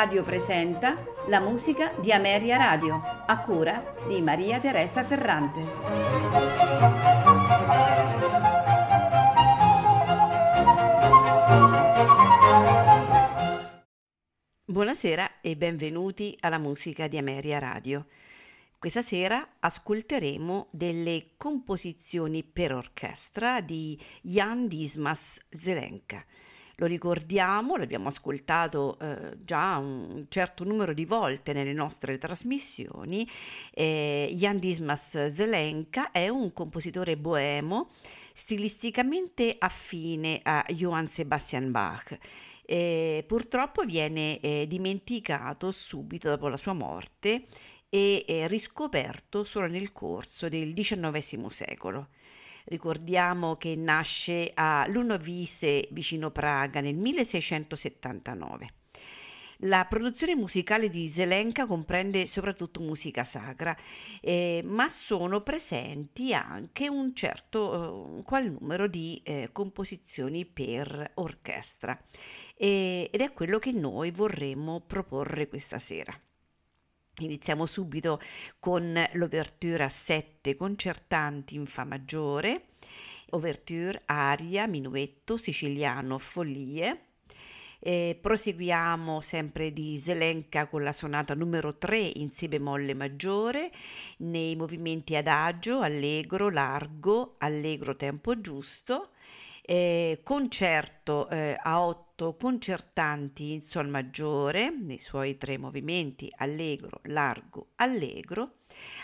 Radio presenta la musica di Ameria Radio, a cura di Maria Teresa Ferrante. Buonasera e benvenuti alla musica di Ameria Radio. Questa sera ascolteremo delle composizioni per orchestra di Jan Dismas Zelenka lo ricordiamo, l'abbiamo ascoltato eh, già un certo numero di volte nelle nostre trasmissioni. Eh, Jan Dismas Zelenka è un compositore boemo stilisticamente affine a Johann Sebastian Bach. Eh, purtroppo viene eh, dimenticato subito dopo la sua morte e riscoperto solo nel corso del XIX secolo. Ricordiamo che nasce a Lunovice vicino Praga nel 1679. La produzione musicale di Zelenka comprende soprattutto musica sacra, eh, ma sono presenti anche un certo eh, qual numero di eh, composizioni per orchestra ed è quello che noi vorremmo proporre questa sera. Iniziamo subito con l'ouverture a sette concertanti in Fa maggiore, ouverture, aria, minuetto, siciliano, follie. E proseguiamo sempre di Zelenka con la sonata numero 3 in Si bemolle maggiore, nei movimenti adagio, allegro, largo, allegro tempo giusto, eh, concerto eh, a otto concertanti in sol maggiore nei suoi tre movimenti allegro, largo, allegro.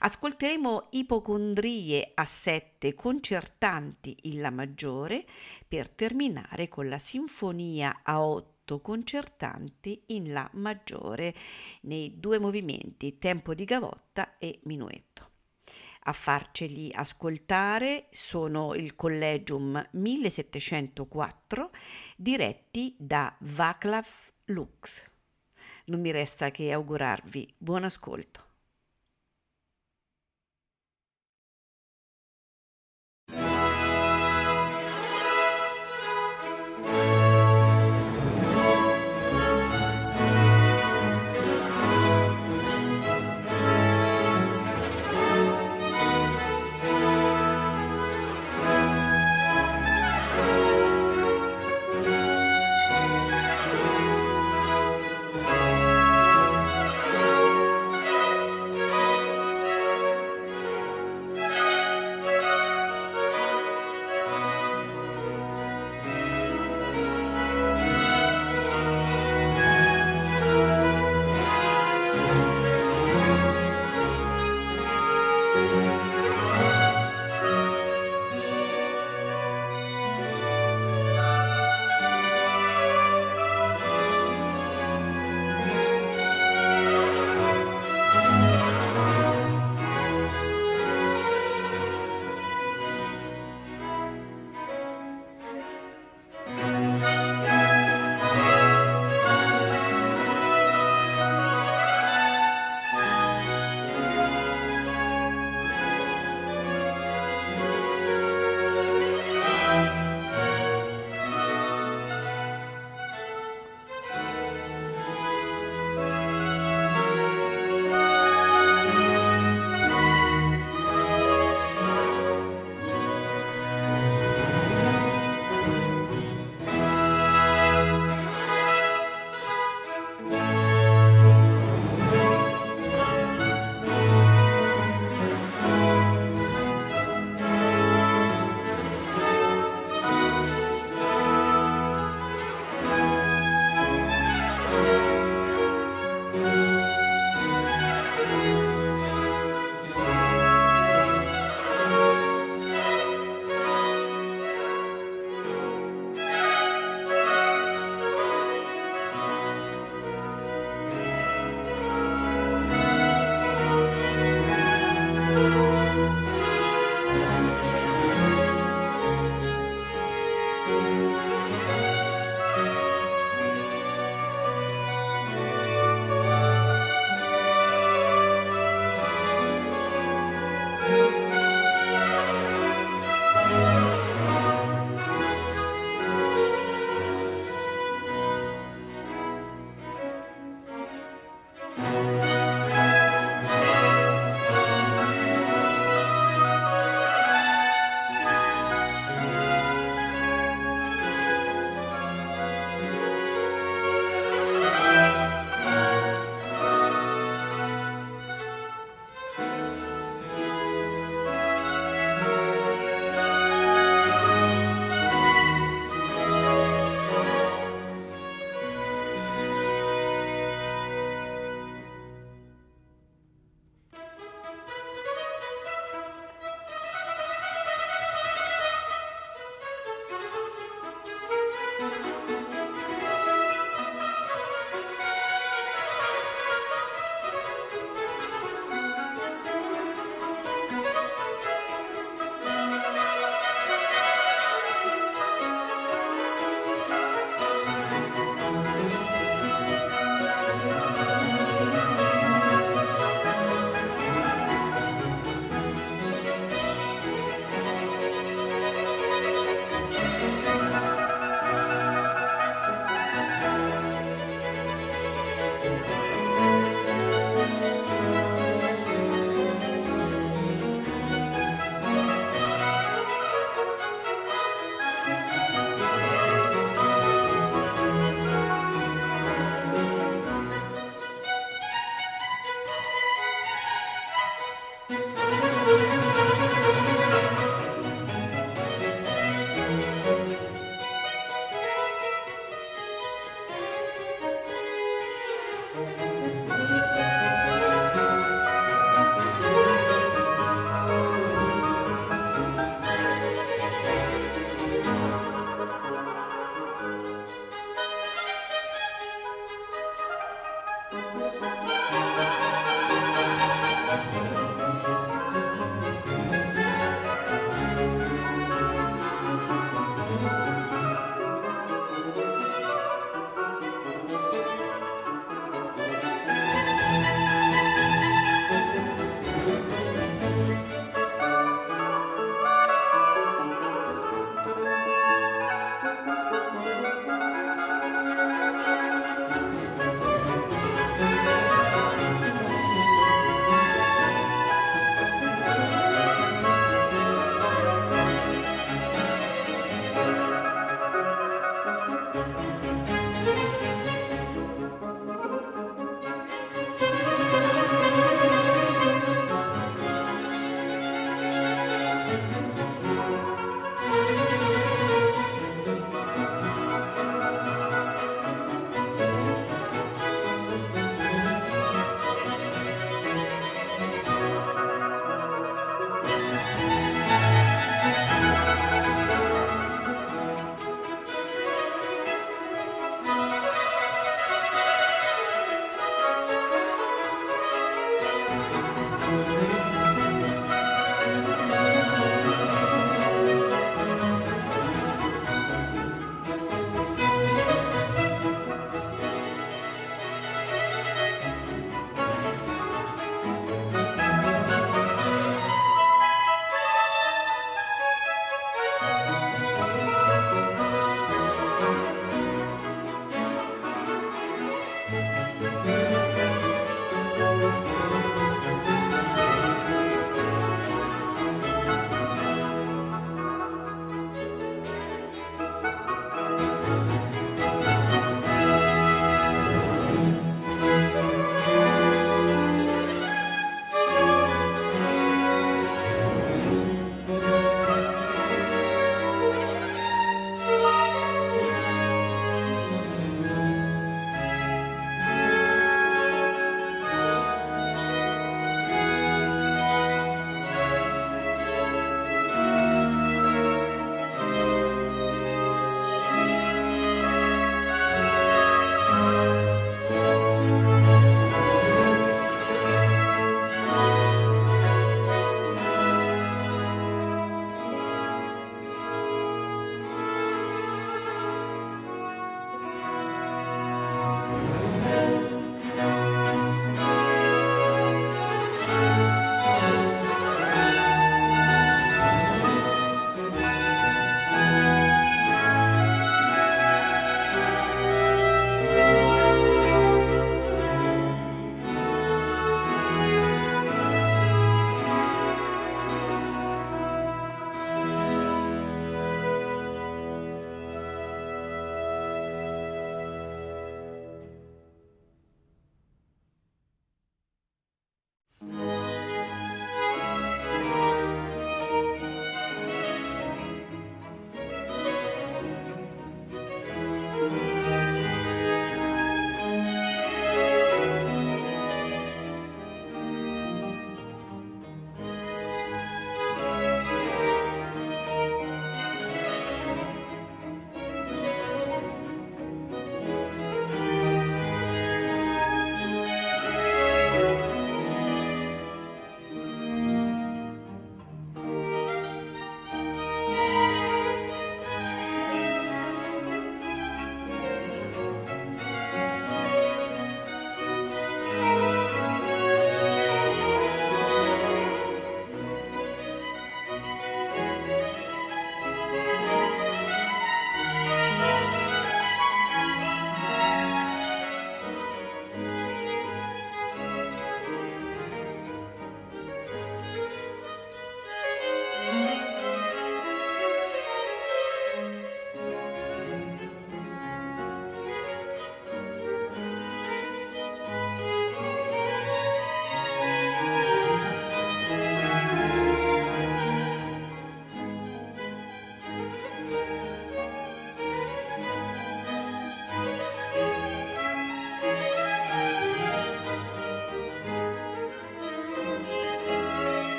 Ascolteremo ipocondrie a sette concertanti in la maggiore per terminare con la sinfonia a otto concertanti in la maggiore nei due movimenti tempo di gavotta e minuetto a farceli ascoltare sono il Collegium 1704 diretti da Vaclav Lux. Non mi resta che augurarvi buon ascolto.